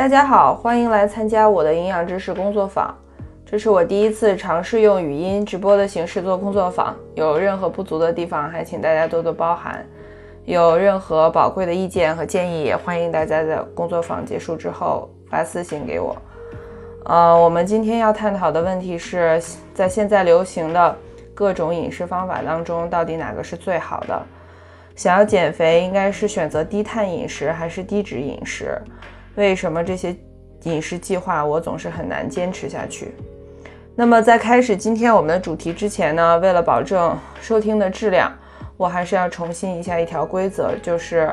大家好，欢迎来参加我的营养知识工作坊。这是我第一次尝试用语音直播的形式做工作坊，有任何不足的地方，还请大家多多包涵。有任何宝贵的意见和建议，也欢迎大家在工作坊结束之后发私信给我。呃，我们今天要探讨的问题是在现在流行的各种饮食方法当中，到底哪个是最好的？想要减肥，应该是选择低碳饮食还是低脂饮食？为什么这些饮食计划我总是很难坚持下去？那么在开始今天我们的主题之前呢，为了保证收听的质量，我还是要重新一下一条规则，就是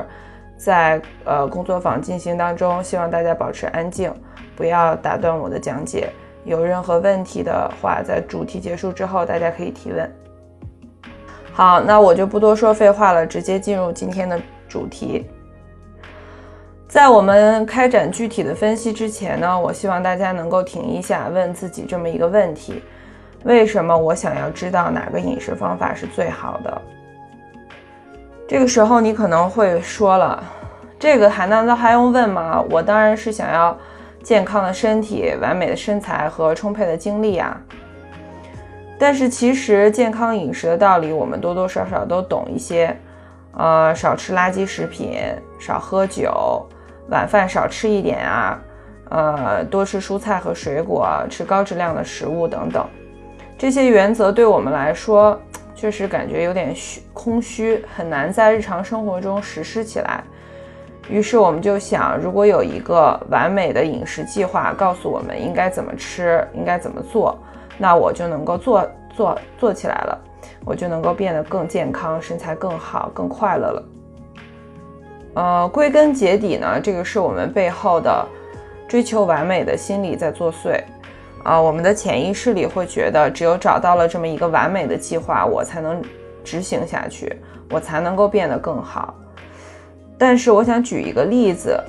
在呃工作坊进行当中，希望大家保持安静，不要打断我的讲解。有任何问题的话，在主题结束之后，大家可以提问。好，那我就不多说废话了，直接进入今天的主题。在我们开展具体的分析之前呢，我希望大家能够停一下，问自己这么一个问题：为什么我想要知道哪个饮食方法是最好的？这个时候你可能会说了，这个还难道还用问吗？我当然是想要健康的身体、完美的身材和充沛的精力啊！但是其实健康饮食的道理，我们多多少少都懂一些，呃，少吃垃圾食品，少喝酒。晚饭少吃一点啊，呃，多吃蔬菜和水果，吃高质量的食物等等，这些原则对我们来说确实感觉有点虚空虚，很难在日常生活中实施起来。于是我们就想，如果有一个完美的饮食计划，告诉我们应该怎么吃，应该怎么做，那我就能够做做做起来了，我就能够变得更健康，身材更好，更快乐了。呃，归根结底呢，这个是我们背后的追求完美的心理在作祟啊。我们的潜意识里会觉得，只有找到了这么一个完美的计划，我才能执行下去，我才能够变得更好。但是，我想举一个例子，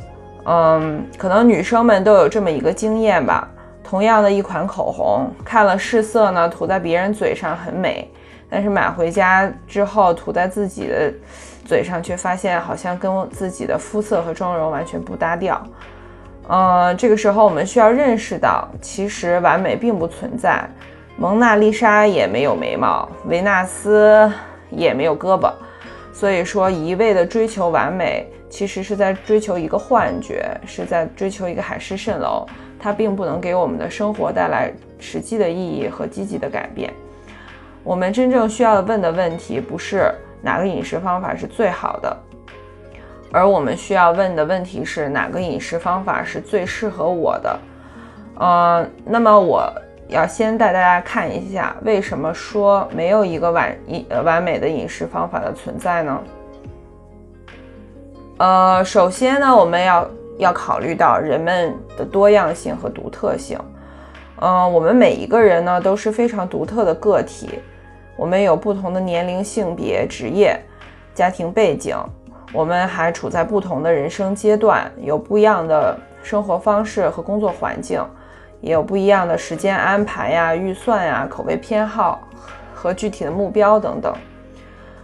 嗯，可能女生们都有这么一个经验吧。同样的一款口红，看了试色呢，涂在别人嘴上很美，但是买回家之后涂在自己的。嘴上却发现好像跟自己的肤色和妆容完全不搭调，呃，这个时候我们需要认识到，其实完美并不存在。蒙娜丽莎也没有眉毛，维纳斯也没有胳膊，所以说一味的追求完美，其实是在追求一个幻觉，是在追求一个海市蜃楼，它并不能给我们的生活带来实际的意义和积极的改变。我们真正需要问的问题不是。哪个饮食方法是最好的？而我们需要问的问题是哪个饮食方法是最适合我的？呃，那么我要先带大家看一下，为什么说没有一个完一完美的饮食方法的存在呢？呃，首先呢，我们要要考虑到人们的多样性和独特性。嗯，我们每一个人呢都是非常独特的个体。我们有不同的年龄、性别、职业、家庭背景，我们还处在不同的人生阶段，有不一样的生活方式和工作环境，也有不一样的时间安排呀、预算呀、口味偏好和具体的目标等等。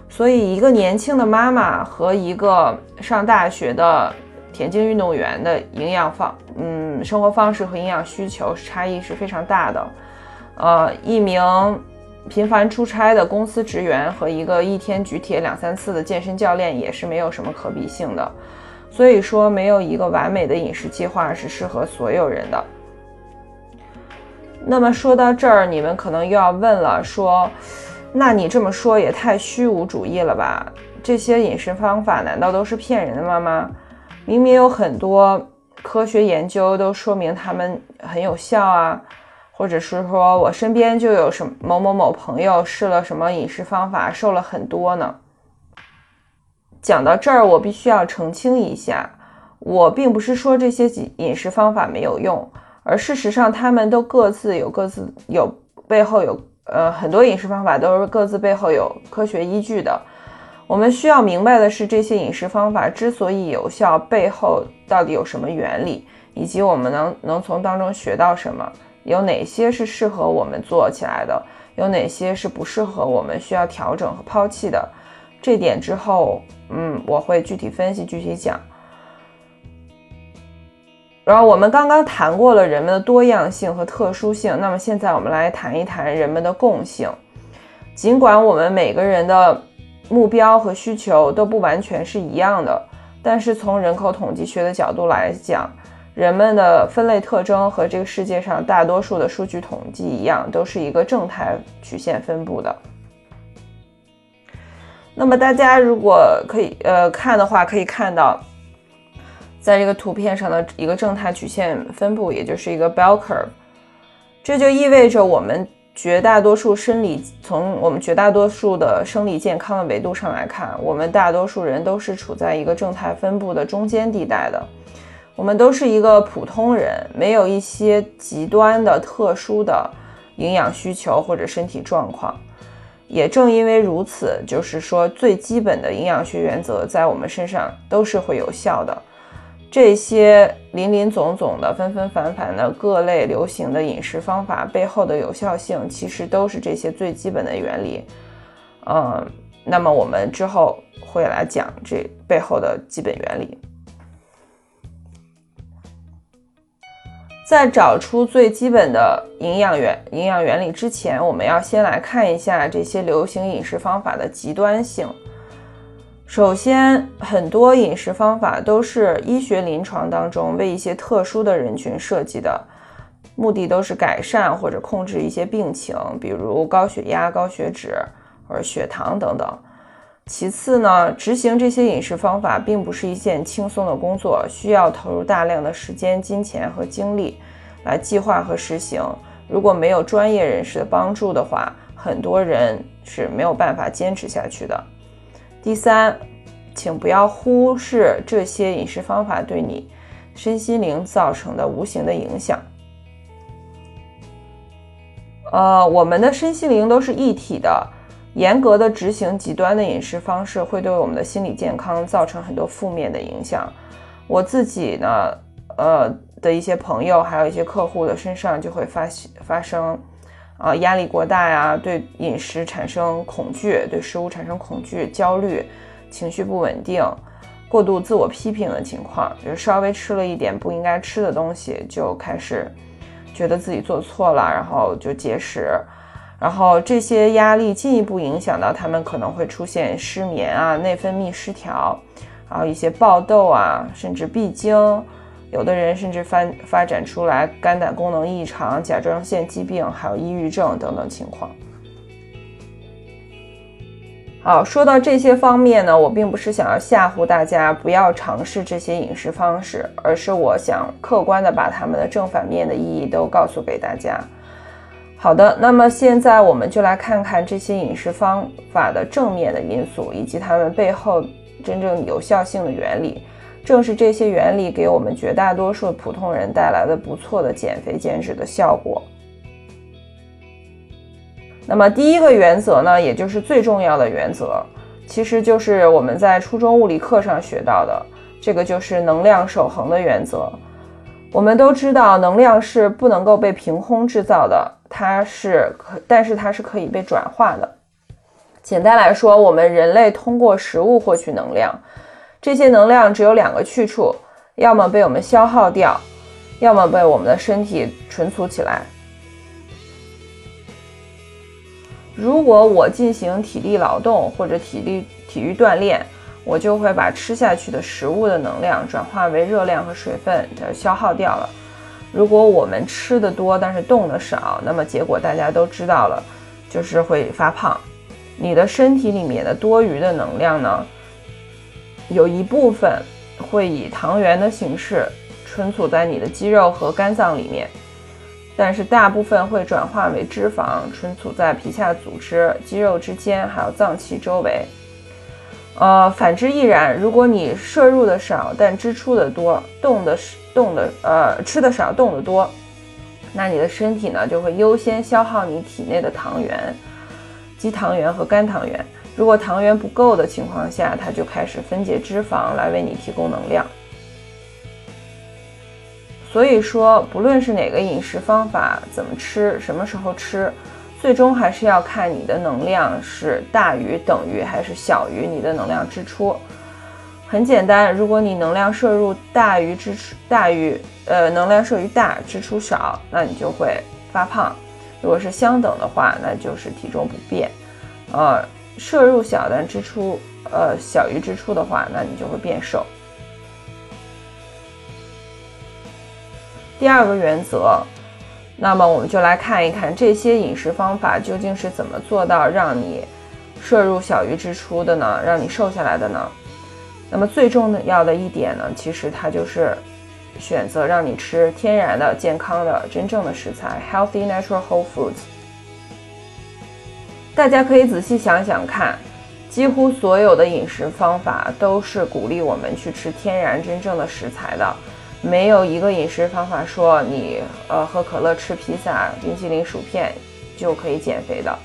所以，一个年轻的妈妈和一个上大学的田径运动员的营养方，嗯，生活方式和营养需求差异是非常大的。呃，一名。频繁出差的公司职员和一个一天举铁两三次的健身教练也是没有什么可比性的，所以说没有一个完美的饮食计划是适合所有人的。那么说到这儿，你们可能又要问了，说，那你这么说也太虚无主义了吧？这些饮食方法难道都是骗人的吗？明明有很多科学研究都说明它们很有效啊。或者是说我身边就有什某某某朋友试了什么饮食方法，瘦了很多呢？讲到这儿，我必须要澄清一下，我并不是说这些饮食方法没有用，而事实上他们都各自有各自有背后有呃很多饮食方法都是各自背后有科学依据的。我们需要明白的是，这些饮食方法之所以有效，背后到底有什么原理，以及我们能能从当中学到什么。有哪些是适合我们做起来的？有哪些是不适合我们需要调整和抛弃的？这点之后，嗯，我会具体分析、具体讲。然后我们刚刚谈过了人们的多样性和特殊性，那么现在我们来谈一谈人们的共性。尽管我们每个人的目标和需求都不完全是一样的，但是从人口统计学的角度来讲，人们的分类特征和这个世界上大多数的数据统计一样，都是一个正态曲线分布的。那么大家如果可以呃看的话，可以看到。在这个图片上的一个正态曲线分布，也就是一个 bell curve，这就意味着我们绝大多数生理从我们绝大多数的生理健康的维度上来看，我们大多数人都是处在一个正态分布的中间地带的，我们都是一个普通人，没有一些极端的特殊的营养需求或者身体状况。也正因为如此，就是说最基本的营养学原则在我们身上都是会有效的。这些林林总总的、纷纷繁繁的各类流行的饮食方法背后的有效性，其实都是这些最基本的原理。嗯，那么我们之后会来讲这背后的基本原理。在找出最基本的营养原营养原理之前，我们要先来看一下这些流行饮食方法的极端性。首先，很多饮食方法都是医学临床当中为一些特殊的人群设计的，目的都是改善或者控制一些病情，比如高血压、高血脂或者血糖等等。其次呢，执行这些饮食方法并不是一件轻松的工作，需要投入大量的时间、金钱和精力来计划和实行。如果没有专业人士的帮助的话，很多人是没有办法坚持下去的。第三，请不要忽视这些饮食方法对你身心灵造成的无形的影响。呃，我们的身心灵都是一体的，严格的执行极端的饮食方式会对我们的心理健康造成很多负面的影响。我自己呢，呃的一些朋友，还有一些客户的身上就会发发生。啊，压力过大呀，对饮食产生恐惧，对食物产生恐惧、焦虑，情绪不稳定，过度自我批评的情况，就是稍微吃了一点不应该吃的东西，就开始觉得自己做错了，然后就节食，然后这些压力进一步影响到他们可能会出现失眠啊、内分泌失调，然后一些爆痘啊，甚至闭经。有的人甚至发发展出来肝胆功能异常、甲状腺疾病，还有抑郁症等等情况。好，说到这些方面呢，我并不是想要吓唬大家不要尝试这些饮食方式，而是我想客观的把它们的正反面的意义都告诉给大家。好的，那么现在我们就来看看这些饮食方法的正面的因素，以及它们背后真正有效性的原理。正是这些原理给我们绝大多数普通人带来了不错的减肥减脂的效果。那么第一个原则呢，也就是最重要的原则，其实就是我们在初中物理课上学到的，这个就是能量守恒的原则。我们都知道，能量是不能够被凭空制造的，它是可，但是它是可以被转化的。简单来说，我们人类通过食物获取能量。这些能量只有两个去处，要么被我们消耗掉，要么被我们的身体存储起来。如果我进行体力劳动或者体力体育锻炼，我就会把吃下去的食物的能量转化为热量和水分，它消耗掉了。如果我们吃的多，但是动的少，那么结果大家都知道了，就是会发胖。你的身体里面的多余的能量呢？有一部分会以糖原的形式存储在你的肌肉和肝脏里面，但是大部分会转化为脂肪，存储在皮下组织、肌肉之间，还有脏器周围。呃，反之亦然。如果你摄入的少，但支出的多，动的是动的呃吃的少，动的多，那你的身体呢就会优先消耗你体内的糖原、肌糖原和肝糖原。如果糖原不够的情况下，它就开始分解脂肪来为你提供能量。所以说，不论是哪个饮食方法，怎么吃，什么时候吃，最终还是要看你的能量是大于、等于还是小于你的能量支出。很简单，如果你能量摄入大于支出大于呃能量摄入大支出少，那你就会发胖；如果是相等的话，那就是体重不变。呃，摄入小但支出呃小于支出的话，那你就会变瘦。第二个原则，那么我们就来看一看这些饮食方法究竟是怎么做到让你摄入小于支出的呢？让你瘦下来的呢？那么最重要的一点呢，其实它就是选择让你吃天然的、健康的、真正的食材，healthy natural whole foods。大家可以仔细想想看，几乎所有的饮食方法都是鼓励我们去吃天然、真正的食材的，没有一个饮食方法说你呃喝可乐、吃披萨、冰淇淋、薯片就可以减肥的。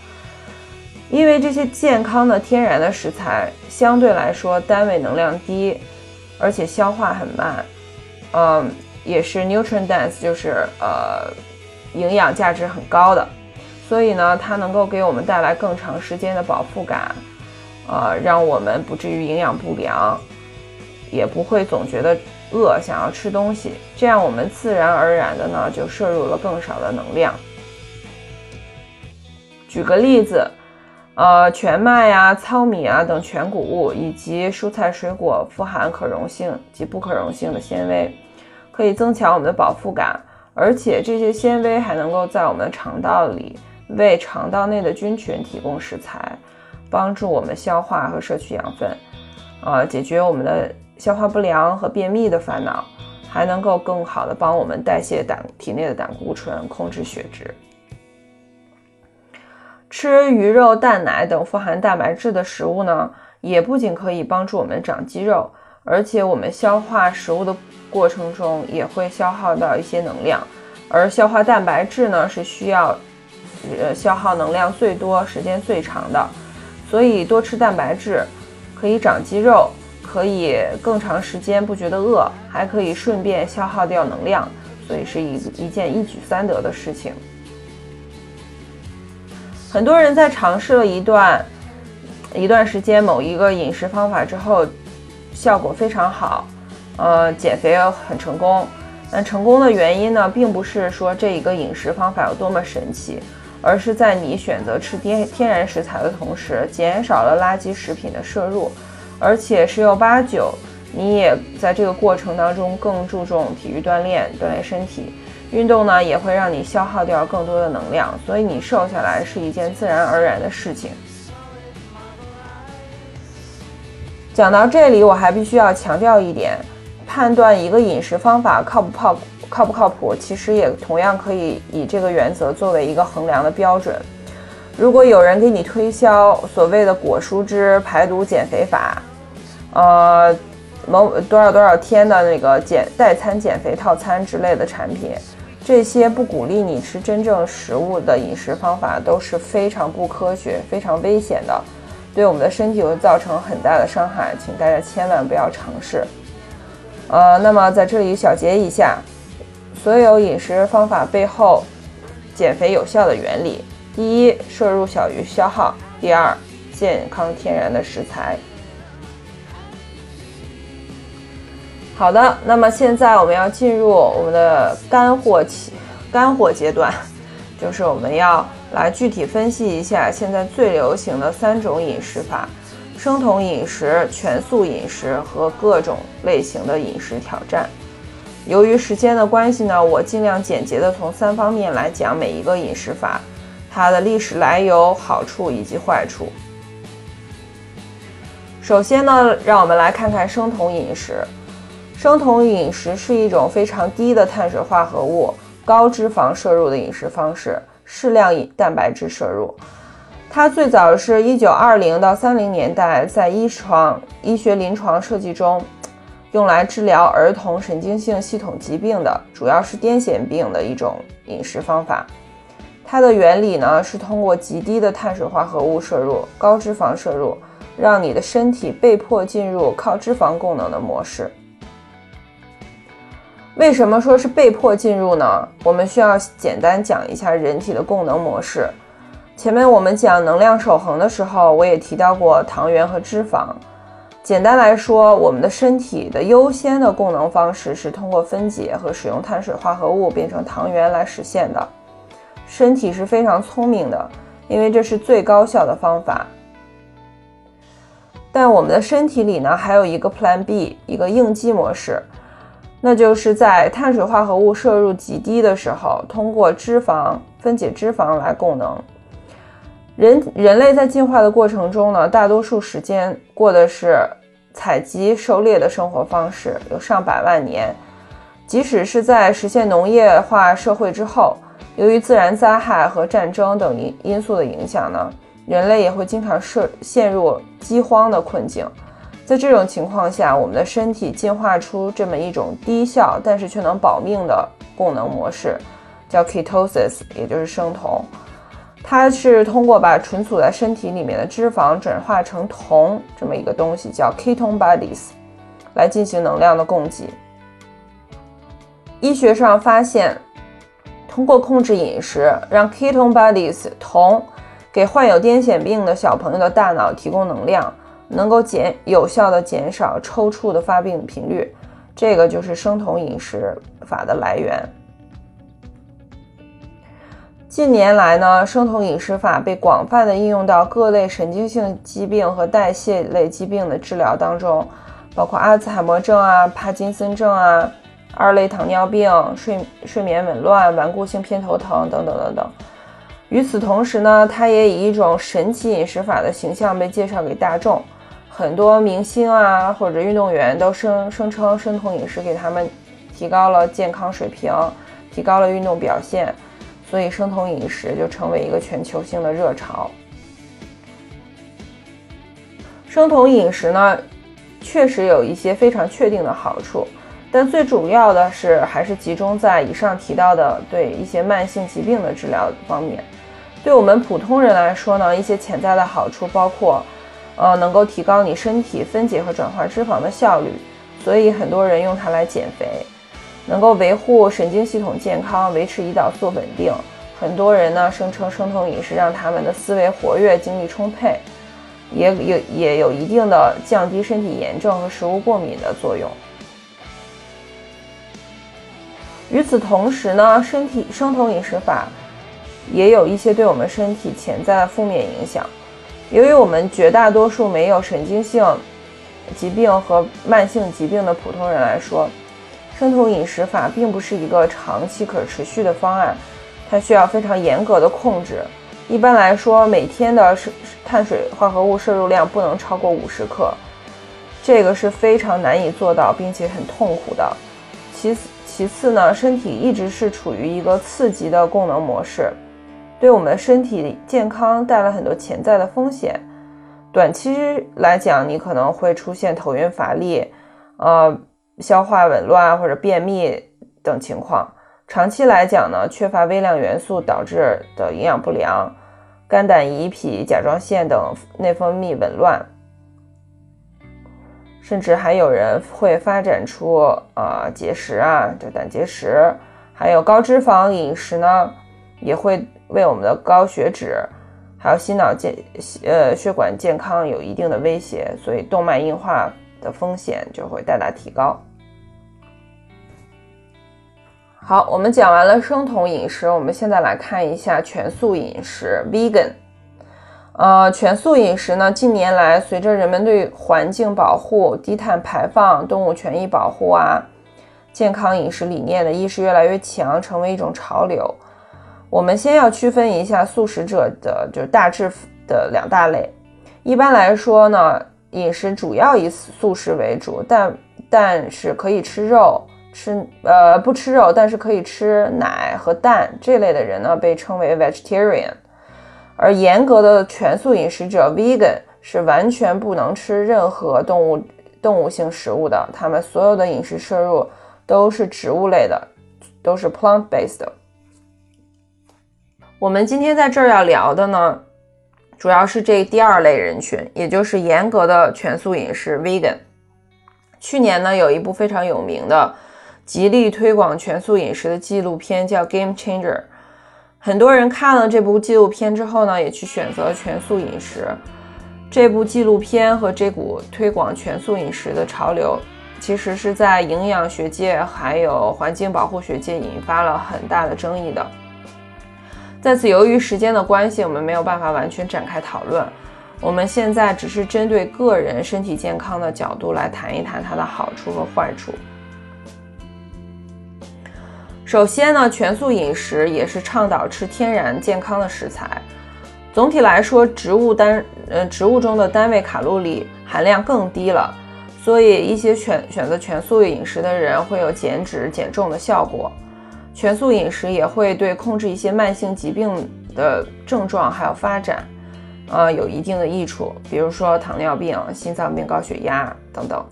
因为这些健康的天然的食材相对来说单位能量低，而且消化很慢，嗯，也是 nutrient dense，就是呃营养价值很高的，所以呢，它能够给我们带来更长时间的饱腹感，呃，让我们不至于营养不良，也不会总觉得饿想要吃东西，这样我们自然而然的呢就摄入了更少的能量。举个例子。呃，全麦呀、糙米啊等全谷物以及蔬菜水果富含可溶性及不可溶性的纤维，可以增强我们的饱腹感，而且这些纤维还能够在我们的肠道里为肠道内的菌群提供食材，帮助我们消化和摄取养分，啊，解决我们的消化不良和便秘的烦恼，还能够更好的帮我们代谢胆体内的胆固醇，控制血脂。吃鱼肉、蛋奶等富含蛋白质的食物呢，也不仅可以帮助我们长肌肉，而且我们消化食物的过程中也会消耗到一些能量。而消化蛋白质呢，是需要呃消耗能量最多、时间最长的。所以多吃蛋白质可以长肌肉，可以更长时间不觉得饿，还可以顺便消耗掉能量，所以是一一件一举三得的事情。很多人在尝试了一段一段时间某一个饮食方法之后，效果非常好，呃，减肥很成功。但成功的原因呢，并不是说这一个饮食方法有多么神奇，而是在你选择吃天天然食材的同时，减少了垃圾食品的摄入，而且十有八九，你也在这个过程当中更注重体育锻炼，锻炼身体。运动呢也会让你消耗掉更多的能量，所以你瘦下来是一件自然而然的事情。讲到这里，我还必须要强调一点：判断一个饮食方法靠不靠靠不靠谱，其实也同样可以以这个原则作为一个衡量的标准。如果有人给你推销所谓的果蔬汁排毒减肥法，呃，某多少多少天的那个减代餐减肥套餐之类的产品。这些不鼓励你吃真正食物的饮食方法都是非常不科学、非常危险的，对我们的身体会造成很大的伤害，请大家千万不要尝试。呃，那么在这里小结一下，所有饮食方法背后减肥有效的原理：第一，摄入小于消耗；第二，健康天然的食材。好的，那么现在我们要进入我们的干货期，干货阶段，就是我们要来具体分析一下现在最流行的三种饮食法：生酮饮食、全素饮食和各种类型的饮食挑战。由于时间的关系呢，我尽量简洁的从三方面来讲每一个饮食法，它的历史来由、好处以及坏处。首先呢，让我们来看看生酮饮食。生酮饮食是一种非常低的碳水化合物、高脂肪摄入的饮食方式，适量饮蛋白质摄入。它最早是一九二零到三零年代在医床医学临床设计中，用来治疗儿童神经性系统疾病的，主要是癫痫病的一种饮食方法。它的原理呢是通过极低的碳水化合物摄入、高脂肪摄入，让你的身体被迫进入靠脂肪供能的模式。为什么说是被迫进入呢？我们需要简单讲一下人体的供能模式。前面我们讲能量守恒的时候，我也提到过糖原和脂肪。简单来说，我们的身体的优先的供能方式是通过分解和使用碳水化合物变成糖原来实现的。身体是非常聪明的，因为这是最高效的方法。但我们的身体里呢，还有一个 Plan B，一个应激模式，那就是在碳水化合物摄入极低的时候，通过脂肪分解脂肪来供能。人人类在进化的过程中呢，大多数时间过的是采集狩猎的生活方式，有上百万年。即使是在实现农业化社会之后，由于自然灾害和战争等因因素的影响呢，人类也会经常涉陷入饥荒的困境。在这种情况下，我们的身体进化出这么一种低效但是却能保命的供能模式，叫 ketosis，也就是生酮。它是通过把存储在身体里面的脂肪转化成酮这么一个东西，叫 ketone bodies，来进行能量的供给。医学上发现，通过控制饮食，让 ketone bodies 酮给患有癫痫病的小朋友的大脑提供能量，能够减有效的减少抽搐的发病频率。这个就是生酮饮食法的来源。近年来呢，生酮饮食法被广泛的应用到各类神经性疾病和代谢类疾病的治疗当中，包括阿兹海默症啊、帕金森症啊、二类糖尿病、睡睡眠紊乱、顽固性偏头疼等等等等。与此同时呢，它也以一种神奇饮食法的形象被介绍给大众，很多明星啊或者运动员都声声称生酮饮食给他们提高了健康水平，提高了运动表现。所以，生酮饮食就成为一个全球性的热潮。生酮饮食呢，确实有一些非常确定的好处，但最主要的是还是集中在以上提到的对一些慢性疾病的治疗方面。对我们普通人来说呢，一些潜在的好处包括，呃，能够提高你身体分解和转化脂肪的效率，所以很多人用它来减肥。能够维护神经系统健康，维持胰岛素稳定。很多人呢声称生酮饮食让他们的思维活跃、精力充沛，也有也有一定的降低身体炎症和食物过敏的作用。与此同时呢，身体生酮饮食法也有一些对我们身体潜在的负面影响。由于我们绝大多数没有神经性疾病和慢性疾病的普通人来说，生酮饮食法并不是一个长期可持续的方案，它需要非常严格的控制。一般来说，每天的碳水化合物摄入量不能超过五十克，这个是非常难以做到，并且很痛苦的。其次，其次呢，身体一直是处于一个次级的供能模式，对我们身体健康带来很多潜在的风险。短期来讲，你可能会出现头晕乏力，呃。消化紊乱或者便秘等情况，长期来讲呢，缺乏微量元素导致的营养不良、肝胆胰脾甲状腺等内分泌紊乱，甚至还有人会发展出呃结石啊，就胆结石。还有高脂肪饮食呢，也会为我们的高血脂还有心脑健呃血管健康有一定的威胁，所以动脉硬化的风险就会大大提高。好，我们讲完了生酮饮食，我们现在来看一下全素饮食 （vegan）。呃，全素饮食呢，近年来随着人们对环境保护、低碳排放、动物权益保护啊、健康饮食理念的意识越来越强，成为一种潮流。我们先要区分一下素食者的，就是大致的两大类。一般来说呢，饮食主要以素食为主，但但是可以吃肉。吃呃不吃肉，但是可以吃奶和蛋这类的人呢，被称为 vegetarian。而严格的全素饮食者 vegan 是完全不能吃任何动物动物性食物的，他们所有的饮食摄入都是植物类的，都是 plant based。我们今天在这儿要聊的呢，主要是这第二类人群，也就是严格的全素饮食 vegan。去年呢，有一部非常有名的。极力推广全素饮食的纪录片叫《Game Changer》，很多人看了这部纪录片之后呢，也去选择全素饮食。这部纪录片和这股推广全素饮食的潮流，其实是在营养学界还有环境保护学界引发了很大的争议的。在此，由于时间的关系，我们没有办法完全展开讨论。我们现在只是针对个人身体健康的角度来谈一谈它的好处和坏处。首先呢，全素饮食也是倡导吃天然健康的食材。总体来说，植物单呃植物中的单位卡路里含量更低了，所以一些选选择全素饮食的人会有减脂减重的效果。全素饮食也会对控制一些慢性疾病的症状还有发展，呃有一定的益处，比如说糖尿病、心脏病、高血压等等。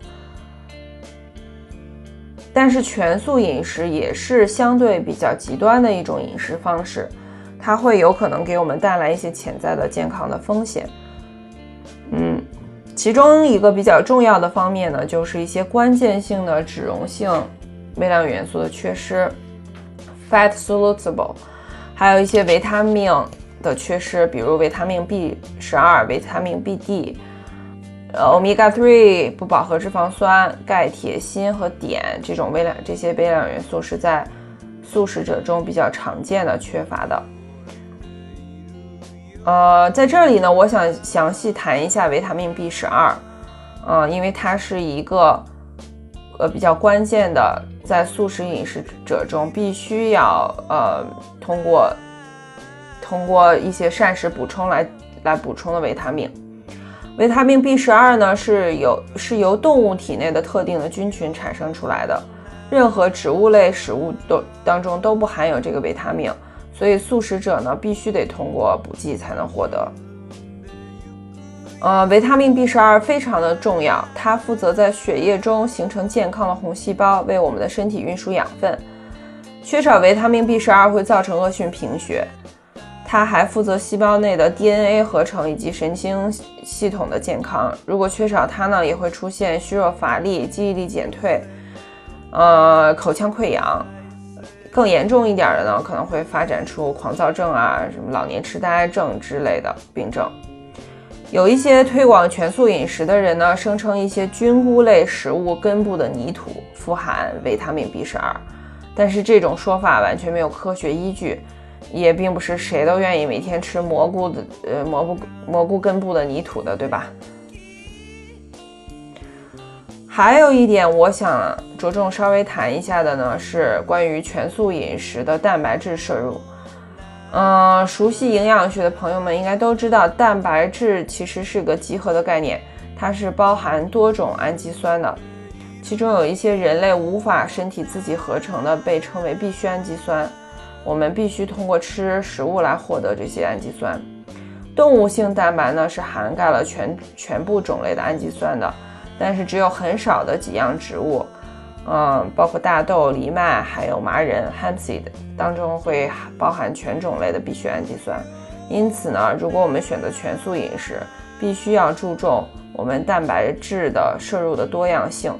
但是全素饮食也是相对比较极端的一种饮食方式。它会有可能给我们带来一些潜在的健康的风险，嗯，其中一个比较重要的方面呢，就是一些关键性的脂溶性微量元素的缺失，fat soluble，还有一些维他命的缺失，比如维他命 B 十二、维他命 B D，呃，omega three 不饱和脂肪酸、钙、铁、锌和碘这种微量这些微量元素是在素食者中比较常见的缺乏的。呃，在这里呢，我想详细谈一下维他命 B 十二，嗯，因为它是一个呃比较关键的，在素食饮食者中必须要呃通过通过一些膳食补充来来补充的维他命。维他命 B 十二呢是由是由动物体内的特定的菌群产生出来的，任何植物类食物都当中都不含有这个维他命。所以素食者呢，必须得通过补剂才能获得。呃，维他命 B 十二非常的重要，它负责在血液中形成健康的红细胞，为我们的身体运输养分。缺少维他命 B 十二会造成恶性贫血。它还负责细胞内的 DNA 合成以及神经系统的健康。如果缺少它呢，也会出现虚弱乏力、记忆力减退，呃，口腔溃疡。更严重一点的呢，可能会发展出狂躁症啊，什么老年痴呆症之类的病症。有一些推广全素饮食的人呢，声称一些菌菇类食物根部的泥土富含维他命 B 十二，但是这种说法完全没有科学依据，也并不是谁都愿意每天吃蘑菇的，呃，蘑菇蘑菇根部的泥土的，对吧？还有一点，我想着重稍微谈一下的呢，是关于全素饮食的蛋白质摄入。嗯，熟悉营养学的朋友们应该都知道，蛋白质其实是个集合的概念，它是包含多种氨基酸的，其中有一些人类无法身体自己合成的，被称为必需氨基酸，我们必须通过吃食物来获得这些氨基酸。动物性蛋白呢，是涵盖了全全部种类的氨基酸的。但是只有很少的几样植物，嗯，包括大豆、藜麦，还有麻仁 （hemp seed） 当中会包含全种类的必需氨基酸。因此呢，如果我们选择全素饮食，必须要注重我们蛋白质的摄入的多样性。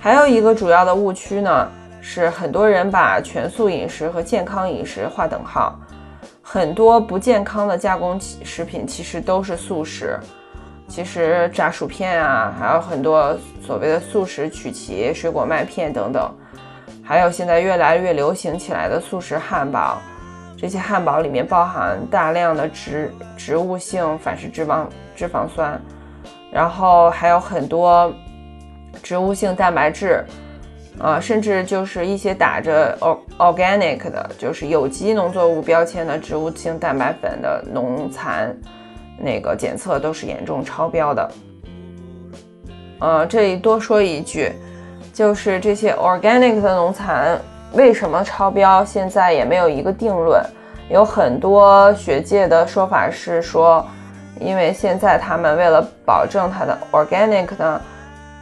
还有一个主要的误区呢，是很多人把全素饮食和健康饮食划等号。很多不健康的加工食品其实都是素食。其实炸薯片啊，还有很多所谓的素食曲奇、水果麦片等等，还有现在越来越流行起来的素食汉堡，这些汉堡里面包含大量的植植物性反式脂肪脂肪酸，然后还有很多植物性蛋白质，啊，甚至就是一些打着 organic 的，就是有机农作物标签的植物性蛋白粉的农残。那个检测都是严重超标的。呃，这里多说一句，就是这些 organic 的农残为什么超标，现在也没有一个定论。有很多学界的说法是说，因为现在他们为了保证它的 organic 呢，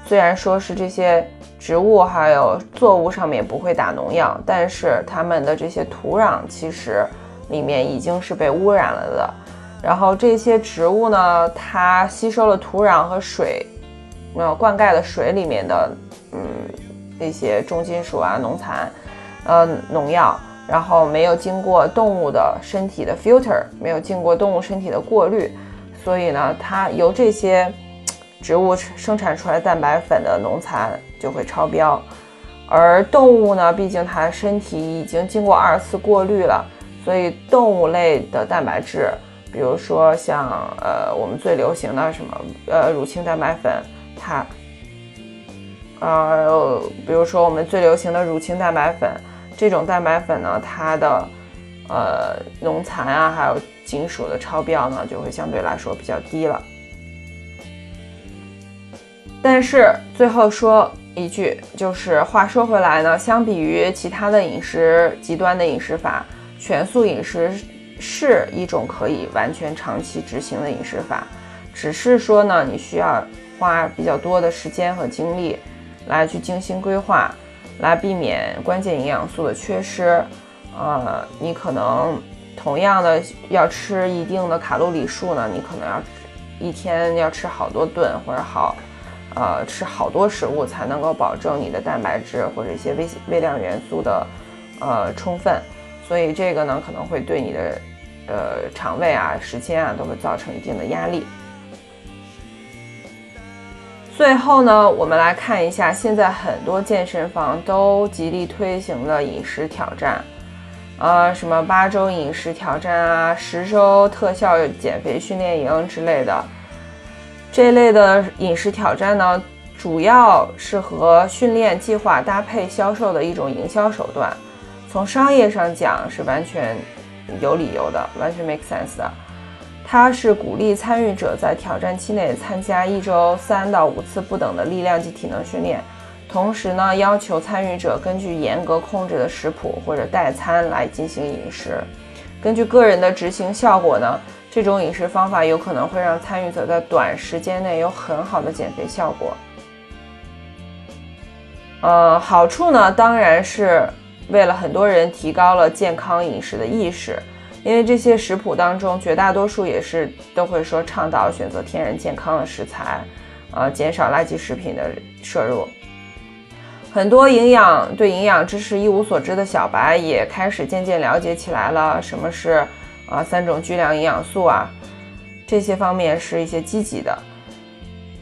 虽然说是这些植物还有作物上面不会打农药，但是他们的这些土壤其实里面已经是被污染了的。然后这些植物呢，它吸收了土壤和水，呃，灌溉的水里面的，嗯，那些重金属啊、农残，呃，农药，然后没有经过动物的身体的 filter，没有经过动物身体的过滤，所以呢，它由这些植物生产出来蛋白粉的农残就会超标。而动物呢，毕竟它身体已经经过二次过滤了，所以动物类的蛋白质，比如说像呃我们最流行的什么呃乳清蛋白粉，它，呃比如说我们最流行的乳清蛋白粉，这种蛋白粉呢，它的呃农残啊，还有金属的超标呢，就会相对来说比较低了。但是最后说。一句就是，话说回来呢，相比于其他的饮食极端的饮食法，全素饮食是一种可以完全长期执行的饮食法，只是说呢，你需要花比较多的时间和精力来去精心规划，来避免关键营养素的缺失。呃，你可能同样的要吃一定的卡路里数呢，你可能要一天要吃好多顿或者好。呃，吃好多食物才能够保证你的蛋白质或者一些微微量元素的呃充分，所以这个呢可能会对你的 呃肠胃啊、时间啊都会造成一定的压力。最后呢，我们来看一下现在很多健身房都极力推行的饮食挑战，呃，什么八周饮食挑战啊、十周特效减肥训练营之类的。这类的饮食挑战呢，主要是和训练计划搭配销售的一种营销手段。从商业上讲是完全有理由的，完全 make sense 的。它是鼓励参与者在挑战期内参加一周三到五次不等的力量及体能训练，同时呢，要求参与者根据严格控制的食谱或者代餐来进行饮食。根据个人的执行效果呢。这种饮食方法有可能会让参与者在短时间内有很好的减肥效果。呃，好处呢，当然是为了很多人提高了健康饮食的意识，因为这些食谱当中绝大多数也是都会说倡导选择天然健康的食材，呃，减少垃圾食品的摄入。很多营养对营养知识一无所知的小白也开始渐渐了解起来了，什么是。啊，三种巨量营养素啊，这些方面是一些积极的。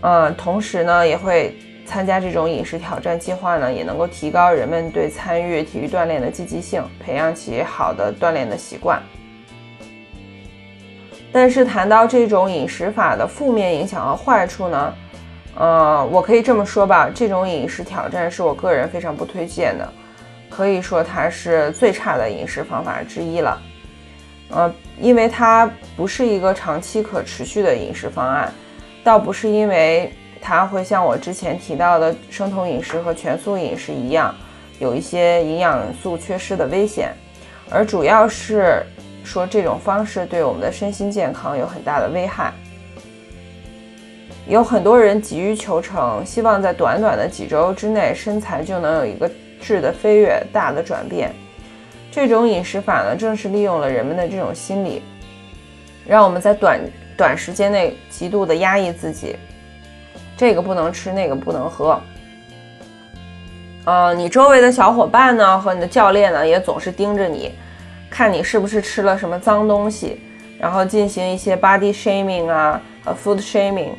嗯，同时呢，也会参加这种饮食挑战计划呢，也能够提高人们对参与体育锻炼的积极性，培养起好的锻炼的习惯。但是谈到这种饮食法的负面影响和坏处呢，呃，我可以这么说吧，这种饮食挑战是我个人非常不推荐的，可以说它是最差的饮食方法之一了。呃，因为它不是一个长期可持续的饮食方案，倒不是因为它会像我之前提到的生酮饮食和全素饮食一样，有一些营养素缺失的危险，而主要是说这种方式对我们的身心健康有很大的危害。有很多人急于求成，希望在短短的几周之内身材就能有一个质的飞跃、大的转变。这种饮食法呢，正是利用了人们的这种心理，让我们在短短时间内极度的压抑自己，这个不能吃，那个不能喝。呃，你周围的小伙伴呢和你的教练呢，也总是盯着你，看你是不是吃了什么脏东西，然后进行一些 body shaming 啊和 food shaming，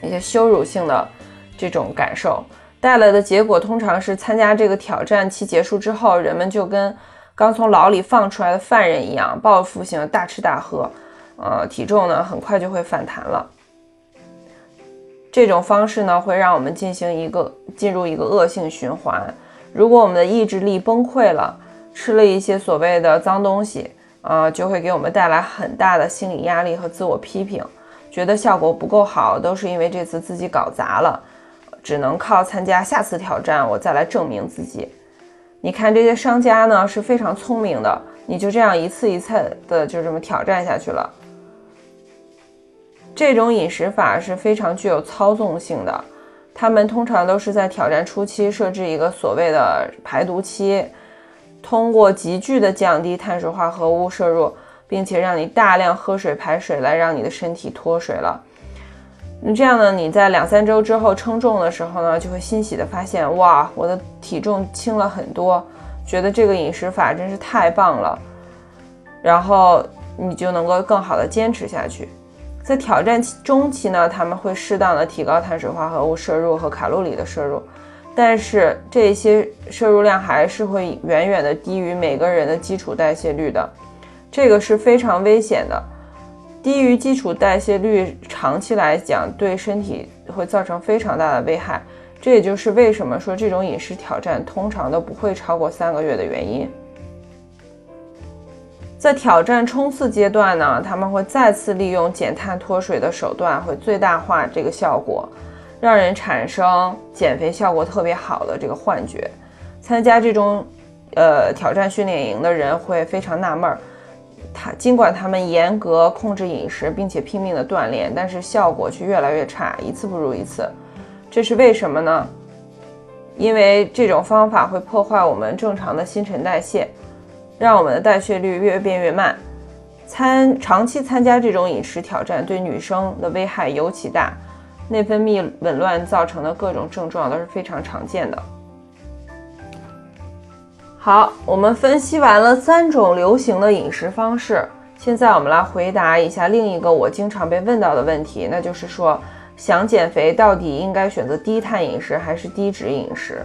一些羞辱性的这种感受，带来的结果通常是参加这个挑战期结束之后，人们就跟刚从牢里放出来的犯人一样，报复性大吃大喝，呃，体重呢很快就会反弹了。这种方式呢会让我们进行一个进入一个恶性循环。如果我们的意志力崩溃了，吃了一些所谓的脏东西，啊，就会给我们带来很大的心理压力和自我批评，觉得效果不够好，都是因为这次自己搞砸了，只能靠参加下次挑战，我再来证明自己。你看这些商家呢是非常聪明的，你就这样一次一次的就这么挑战下去了。这种饮食法是非常具有操纵性的，他们通常都是在挑战初期设置一个所谓的排毒期，通过急剧的降低碳水化合物摄入，并且让你大量喝水排水来让你的身体脱水了。那这样呢？你在两三周之后称重的时候呢，就会欣喜的发现，哇，我的体重轻了很多，觉得这个饮食法真是太棒了。然后你就能够更好的坚持下去。在挑战期中期呢，他们会适当的提高碳水化合物摄入和卡路里的摄入，但是这些摄入量还是会远远的低于每个人的基础代谢率的，这个是非常危险的。低于基础代谢率，长期来讲对身体会造成非常大的危害。这也就是为什么说这种饮食挑战通常都不会超过三个月的原因。在挑战冲刺阶段呢，他们会再次利用减碳脱水的手段，会最大化这个效果，让人产生减肥效果特别好的这个幻觉。参加这种呃挑战训练营的人会非常纳闷儿，他尽管他们严格控制饮食，并且拼命的锻炼，但是效果却越来越差，一次不如一次。这是为什么呢？因为这种方法会破坏我们正常的新陈代谢。让我们的代谢率越变越慢。参长期参加这种饮食挑战，对女生的危害尤其大，内分泌紊乱造成的各种症状都是非常常见的。好，我们分析完了三种流行的饮食方式，现在我们来回答一下另一个我经常被问到的问题，那就是说，想减肥到底应该选择低碳饮食还是低脂饮食？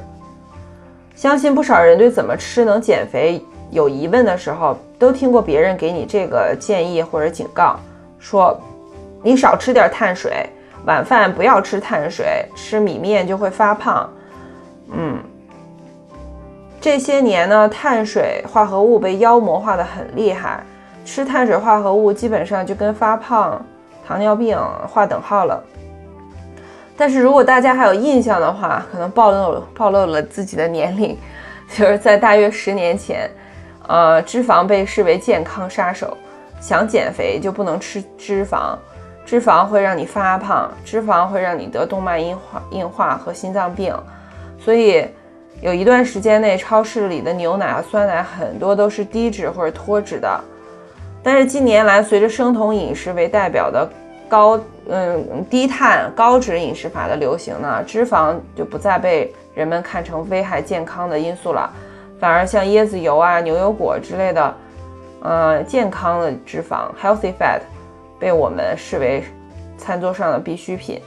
相信不少人对怎么吃能减肥。有疑问的时候，都听过别人给你这个建议或者警告，说你少吃点碳水，晚饭不要吃碳水，吃米面就会发胖。嗯，这些年呢，碳水化合物被妖魔化的很厉害，吃碳水化合物基本上就跟发胖、糖尿病划等号了。但是如果大家还有印象的话，可能暴露暴露了自己的年龄，就是在大约十年前。呃，脂肪被视为健康杀手，想减肥就不能吃脂肪，脂肪会让你发胖，脂肪会让你得动脉硬化、硬化和心脏病。所以有一段时间内，超市里的牛奶和酸奶很多都是低脂或者脱脂的。但是近年来，随着生酮饮食为代表的高嗯低碳高脂饮食法的流行呢，脂肪就不再被人们看成危害健康的因素了。反而像椰子油啊、牛油果之类的，呃，健康的脂肪 （healthy fat） 被我们视为餐桌上的必需品，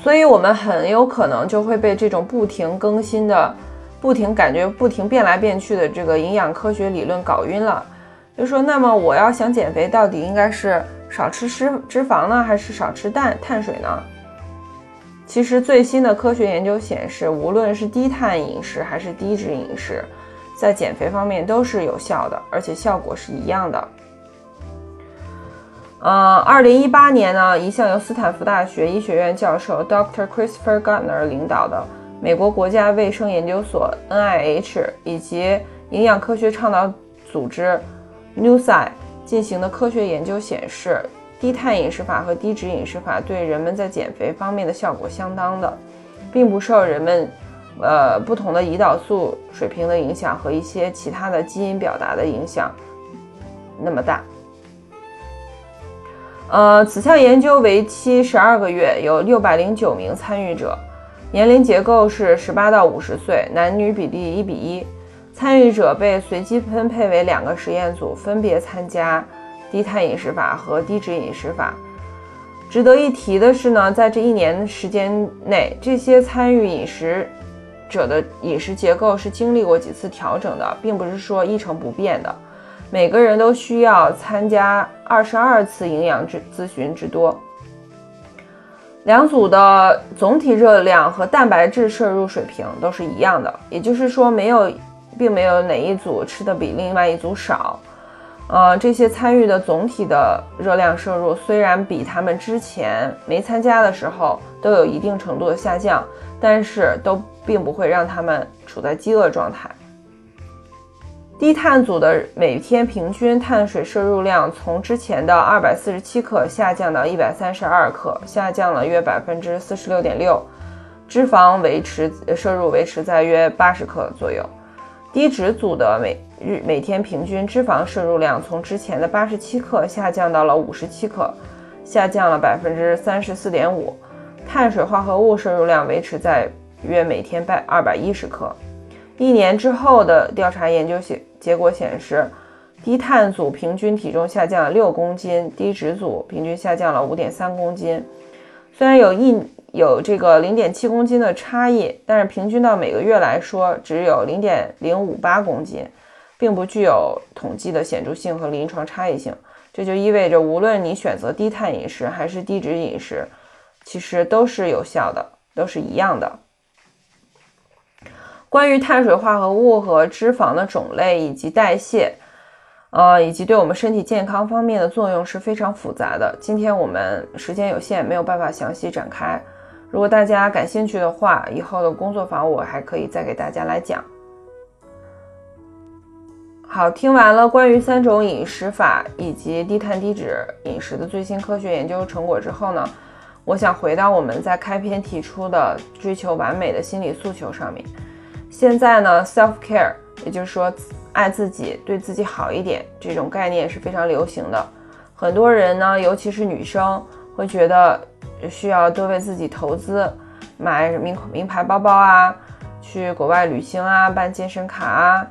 所以我们很有可能就会被这种不停更新的、不停感觉不停变来变去的这个营养科学理论搞晕了。就说，那么我要想减肥，到底应该是少吃脂脂肪呢，还是少吃碳碳水呢？其实最新的科学研究显示，无论是低碳饮食还是低脂饮食，在减肥方面都是有效的，而且效果是一样的。呃，二零一八年呢，一项由斯坦福大学医学院教授 Dr. Christopher Gardner 领导的美国国家卫生研究所 （NIH） 以及营养科学倡导组织 NUSI 进行的科学研究显示。低碳饮食法和低脂饮食法对人们在减肥方面的效果相当的，并不受人们，呃不同的胰岛素水平的影响和一些其他的基因表达的影响那么大。呃，此项研究为期十二个月，有六百零九名参与者，年龄结构是十八到五十岁，男女比例一比一。参与者被随机分配为两个实验组，分别参加。低碳饮食法和低脂饮食法。值得一提的是呢，在这一年时间内，这些参与饮食者的饮食结构是经历过几次调整的，并不是说一成不变的。每个人都需要参加二十二次营养咨咨询之多。两组的总体热量和蛋白质摄入水平都是一样的，也就是说，没有，并没有哪一组吃的比另外一组少。呃，这些参与的总体的热量摄入虽然比他们之前没参加的时候都有一定程度的下降，但是都并不会让他们处在饥饿状态。低碳组的每天平均碳水摄入量从之前的二百四十七克下降到一百三十二克，下降了约百分之四十六点六，脂肪维持摄入维持在约八十克左右。低脂组的每日每天平均脂肪摄入量从之前的八十七克下降到了五十七克，下降了百分之三十四点五。碳水化合物摄入量维持在约每天百二百一十克。一年之后的调查研究显结果显示，低碳组平均体重下降了六公斤，低脂组平均下降了五点三公斤。虽然有一有这个零点七公斤的差异，但是平均到每个月来说，只有零点零五八公斤，并不具有统计的显著性和临床差异性。这就意味着，无论你选择低碳饮食还是低脂饮食，其实都是有效的，都是一样的。关于碳水化合物和脂肪的种类以及代谢。呃，以及对我们身体健康方面的作用是非常复杂的。今天我们时间有限，没有办法详细展开。如果大家感兴趣的话，以后的工作坊我还可以再给大家来讲。好，听完了关于三种饮食法以及低碳低脂饮食的最新科学研究成果之后呢，我想回到我们在开篇提出的追求完美的心理诉求上面。现在呢，self care，也就是说。爱自己，对自己好一点，这种概念是非常流行的。很多人呢，尤其是女生，会觉得就需要多为自己投资，买名名牌包包啊，去国外旅行啊，办健身卡啊，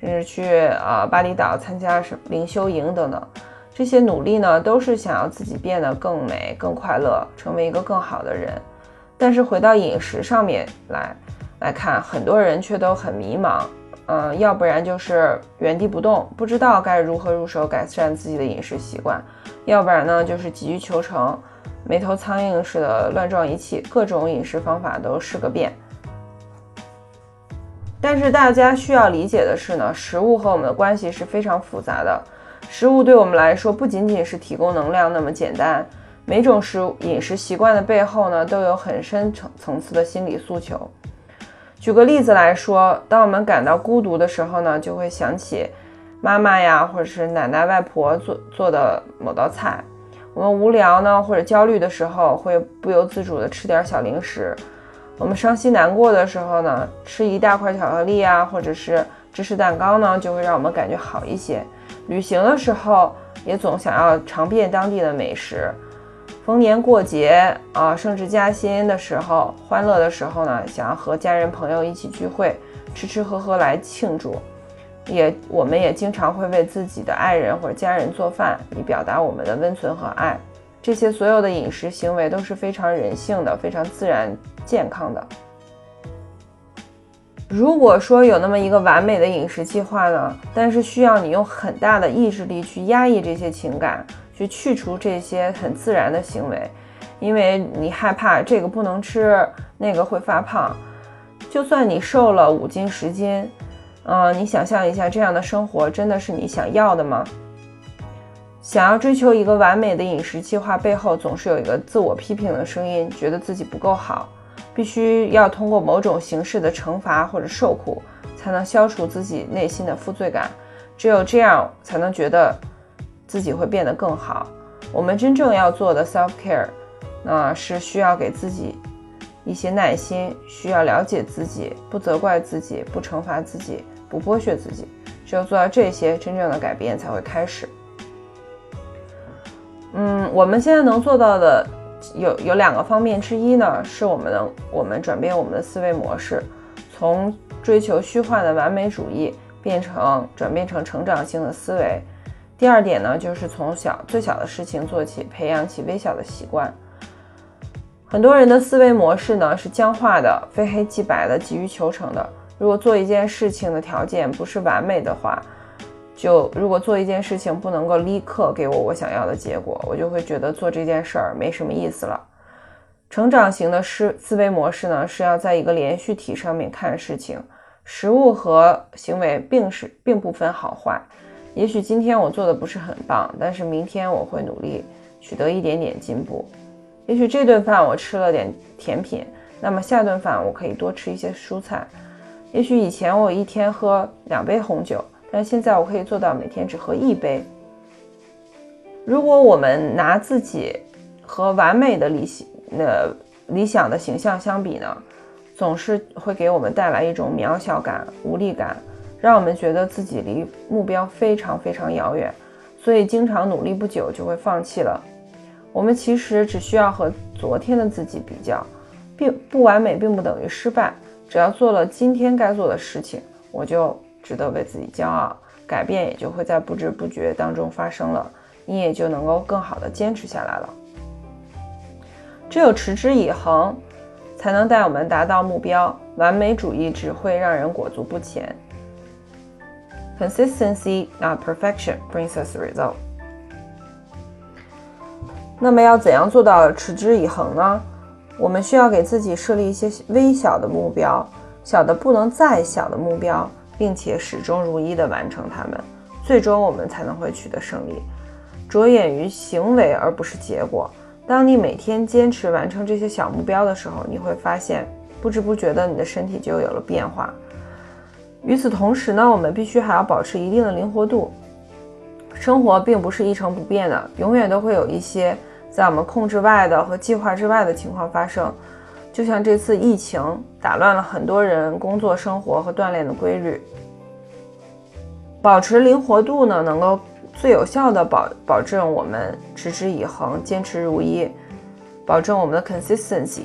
甚至去呃巴厘岛参加什么灵修营等等。这些努力呢，都是想要自己变得更美、更快乐，成为一个更好的人。但是回到饮食上面来来看，很多人却都很迷茫。嗯，要不然就是原地不动，不知道该如何入手改善自己的饮食习惯；要不然呢，就是急于求成，没头苍蝇似的乱撞一气，各种饮食方法都试个遍。但是大家需要理解的是呢，食物和我们的关系是非常复杂的。食物对我们来说不仅仅是提供能量那么简单，每种食饮食习惯的背后呢，都有很深层层次的心理诉求。举个例子来说，当我们感到孤独的时候呢，就会想起妈妈呀，或者是奶奶、外婆做做的某道菜。我们无聊呢，或者焦虑的时候，会不由自主的吃点小零食。我们伤心难过的时候呢，吃一大块巧克力啊，或者是芝士蛋糕呢，就会让我们感觉好一些。旅行的时候，也总想要尝遍当地的美食。逢年过节啊，升职加薪的时候，欢乐的时候呢，想要和家人朋友一起聚会，吃吃喝喝来庆祝。也，我们也经常会为自己的爱人或者家人做饭，以表达我们的温存和爱。这些所有的饮食行为都是非常人性的，非常自然、健康的。如果说有那么一个完美的饮食计划呢，但是需要你用很大的意志力去压抑这些情感。去去除这些很自然的行为，因为你害怕这个不能吃，那个会发胖。就算你瘦了五斤十斤，嗯，你想象一下，这样的生活真的是你想要的吗？想要追求一个完美的饮食计划背后，总是有一个自我批评的声音，觉得自己不够好，必须要通过某种形式的惩罚或者受苦，才能消除自己内心的负罪感。只有这样，才能觉得。自己会变得更好。我们真正要做的 self care，那是需要给自己一些耐心，需要了解自己，不责怪自己，不惩罚自己，不剥削自己。只有做到这些，真正的改变才会开始。嗯，我们现在能做到的有有两个方面之一呢，是我们能我们转变我们的思维模式，从追求虚幻的完美主义变成转变成成长性的思维。第二点呢，就是从小最小的事情做起，培养起微小的习惯。很多人的思维模式呢是僵化的、非黑即白的、急于求成的。如果做一件事情的条件不是完美的话，就如果做一件事情不能够立刻给我我想要的结果，我就会觉得做这件事儿没什么意思了。成长型的思思维模式呢，是要在一个连续体上面看事情，食物和行为并是并不分好坏。也许今天我做的不是很棒，但是明天我会努力取得一点点进步。也许这顿饭我吃了点甜品，那么下顿饭我可以多吃一些蔬菜。也许以前我一天喝两杯红酒，但现在我可以做到每天只喝一杯。如果我们拿自己和完美的理想、呃理想的形象相比呢，总是会给我们带来一种渺小感、无力感。让我们觉得自己离目标非常非常遥远，所以经常努力不久就会放弃了。我们其实只需要和昨天的自己比较，并不完美并不等于失败。只要做了今天该做的事情，我就值得为自己骄傲，改变也就会在不知不觉当中发生了，你也就能够更好的坚持下来了。只有持之以恒，才能带我们达到目标。完美主义只会让人裹足不前。Consistency, not perfection, brings us result. 那么要怎样做到持之以恒呢？我们需要给自己设立一些微小的目标，小的不能再小的目标，并且始终如一地完成它们，最终我们才能会取得胜利。着眼于行为而不是结果。当你每天坚持完成这些小目标的时候，你会发现，不知不觉的你的身体就有了变化。与此同时呢，我们必须还要保持一定的灵活度。生活并不是一成不变的，永远都会有一些。在我们控制外的和计划之外的情况发生，就像这次疫情打乱了很多人工作、生活和锻炼的规律。保持灵活度呢，能够最有效的保保证我们持之以恒、坚持如一，保证我们的 consistency，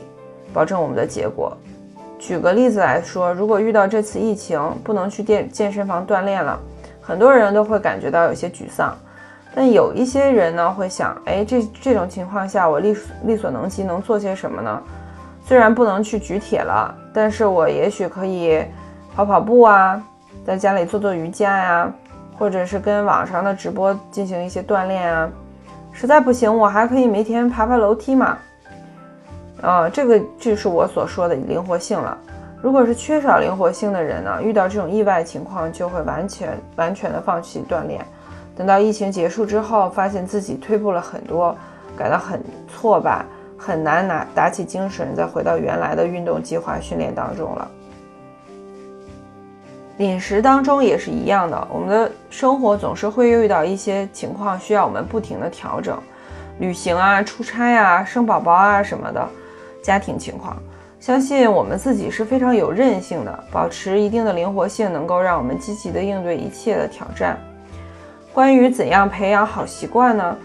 保证我们的结果。举个例子来说，如果遇到这次疫情不能去健健身房锻炼了，很多人都会感觉到有些沮丧。但有一些人呢会想，哎，这这种情况下我力力所能及能做些什么呢？虽然不能去举铁了，但是我也许可以跑跑步啊，在家里做做瑜伽呀，或者是跟网上的直播进行一些锻炼啊。实在不行，我还可以每天爬爬楼梯嘛。啊，这个就是我所说的灵活性了。如果是缺少灵活性的人呢，遇到这种意外情况就会完全完全的放弃锻炼。等到疫情结束之后，发现自己退步了很多，感到很挫败，很难拿打起精神再回到原来的运动计划训练当中了。饮食当中也是一样的，我们的生活总是会遇到一些情况需要我们不停的调整，旅行啊、出差啊、生宝宝啊什么的，家庭情况，相信我们自己是非常有韧性的，保持一定的灵活性，能够让我们积极的应对一切的挑战。关于怎样培养好习惯呢？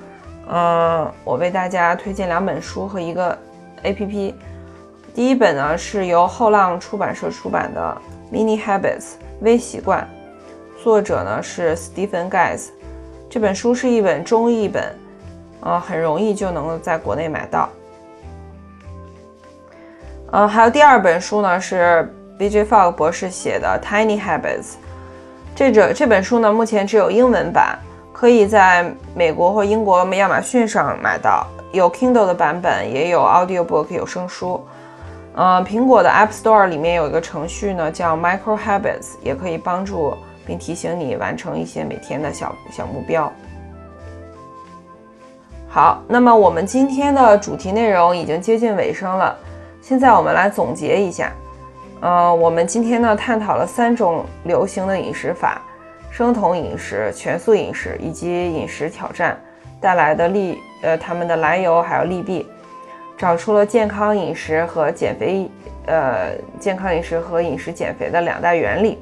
嗯，我为大家推荐两本书和一个 APP。第一本呢是由后浪出版社出版的《Mini Habits》微习惯，作者呢是 Stephen Guys。这本书是一本中译本，呃，很容易就能够在国内买到。呃，还有第二本书呢是 BJ Fogg 博士写的《Tiny Habits》。这这这本书呢，目前只有英文版，可以在美国或英国亚马逊上买到，有 Kindle 的版本，也有 Audiobook 有声书。嗯，苹果的 App Store 里面有一个程序呢，叫 Micro Habits，也可以帮助并提醒你完成一些每天的小小目标。好，那么我们今天的主题内容已经接近尾声了，现在我们来总结一下。呃，我们今天呢探讨了三种流行的饮食法：生酮饮食、全素饮食以及饮食挑战带来的利，呃，它们的来由还有利弊，找出了健康饮食和减肥，呃，健康饮食和饮食减肥的两大原理。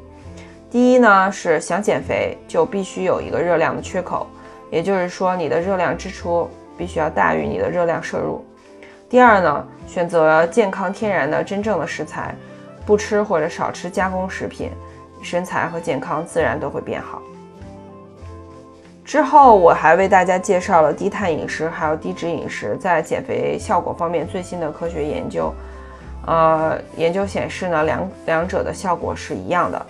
第一呢是想减肥就必须有一个热量的缺口，也就是说你的热量支出必须要大于你的热量摄入。第二呢，选择健康天然的真正的食材。不吃或者少吃加工食品，身材和健康自然都会变好。之后我还为大家介绍了低碳饮食还有低脂饮食在减肥效果方面最新的科学研究。呃，研究显示呢，两两者的效果是一样的。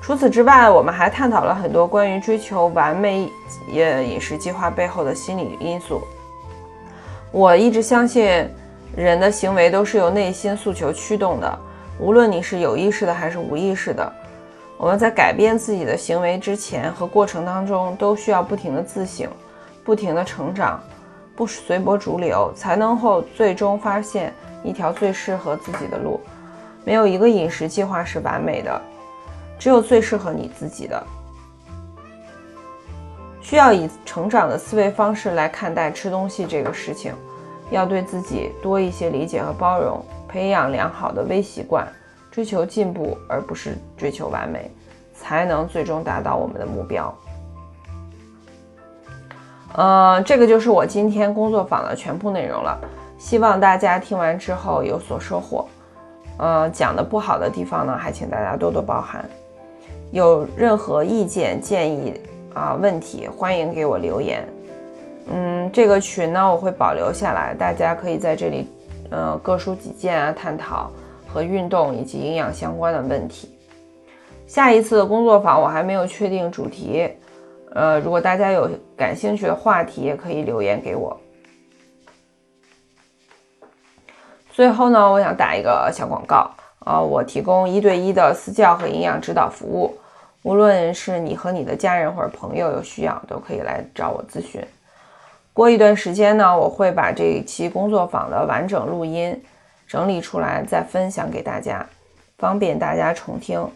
除此之外，我们还探讨了很多关于追求完美饮饮食计划背后的心理因素。我一直相信。人的行为都是由内心诉求驱动的，无论你是有意识的还是无意识的。我们在改变自己的行为之前和过程当中，都需要不停的自省，不停的成长，不随波逐流，才能后最终发现一条最适合自己的路。没有一个饮食计划是完美的，只有最适合你自己的。需要以成长的思维方式来看待吃东西这个事情。要对自己多一些理解和包容，培养良好的微习惯，追求进步而不是追求完美，才能最终达到我们的目标。呃，这个就是我今天工作坊的全部内容了，希望大家听完之后有所收获。呃，讲的不好的地方呢，还请大家多多包涵。有任何意见建议啊问题，欢迎给我留言。嗯，这个群呢我会保留下来，大家可以在这里，呃，各抒己见啊，探讨和运动以及营养相关的问题。下一次的工作坊我还没有确定主题，呃，如果大家有感兴趣的话题，也可以留言给我。最后呢，我想打一个小广告啊，我提供一对一的私教和营养指导服务，无论是你和你的家人或者朋友有需要，都可以来找我咨询。过一段时间呢，我会把这一期工作坊的完整录音整理出来，再分享给大家，方便大家重听。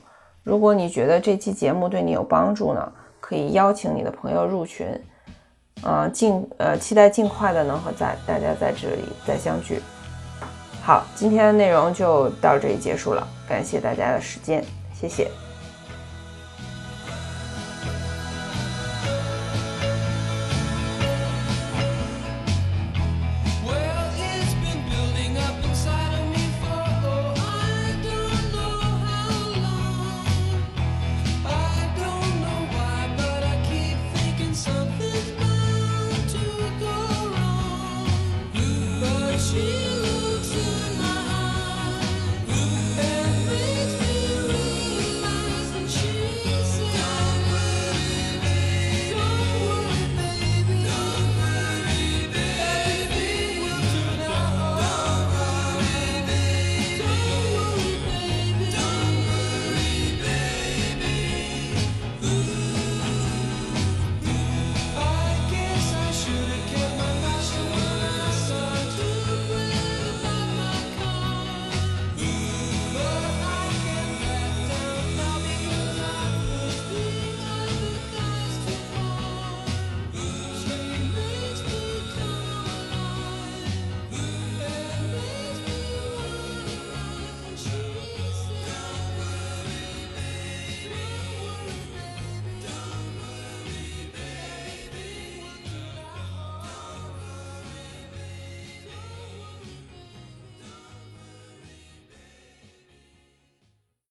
如果你觉得这期节目对你有帮助呢，可以邀请你的朋友入群。呃，尽呃期待尽快的能和在大家在这里再相聚。好，今天的内容就到这里结束了，感谢大家的时间，谢谢。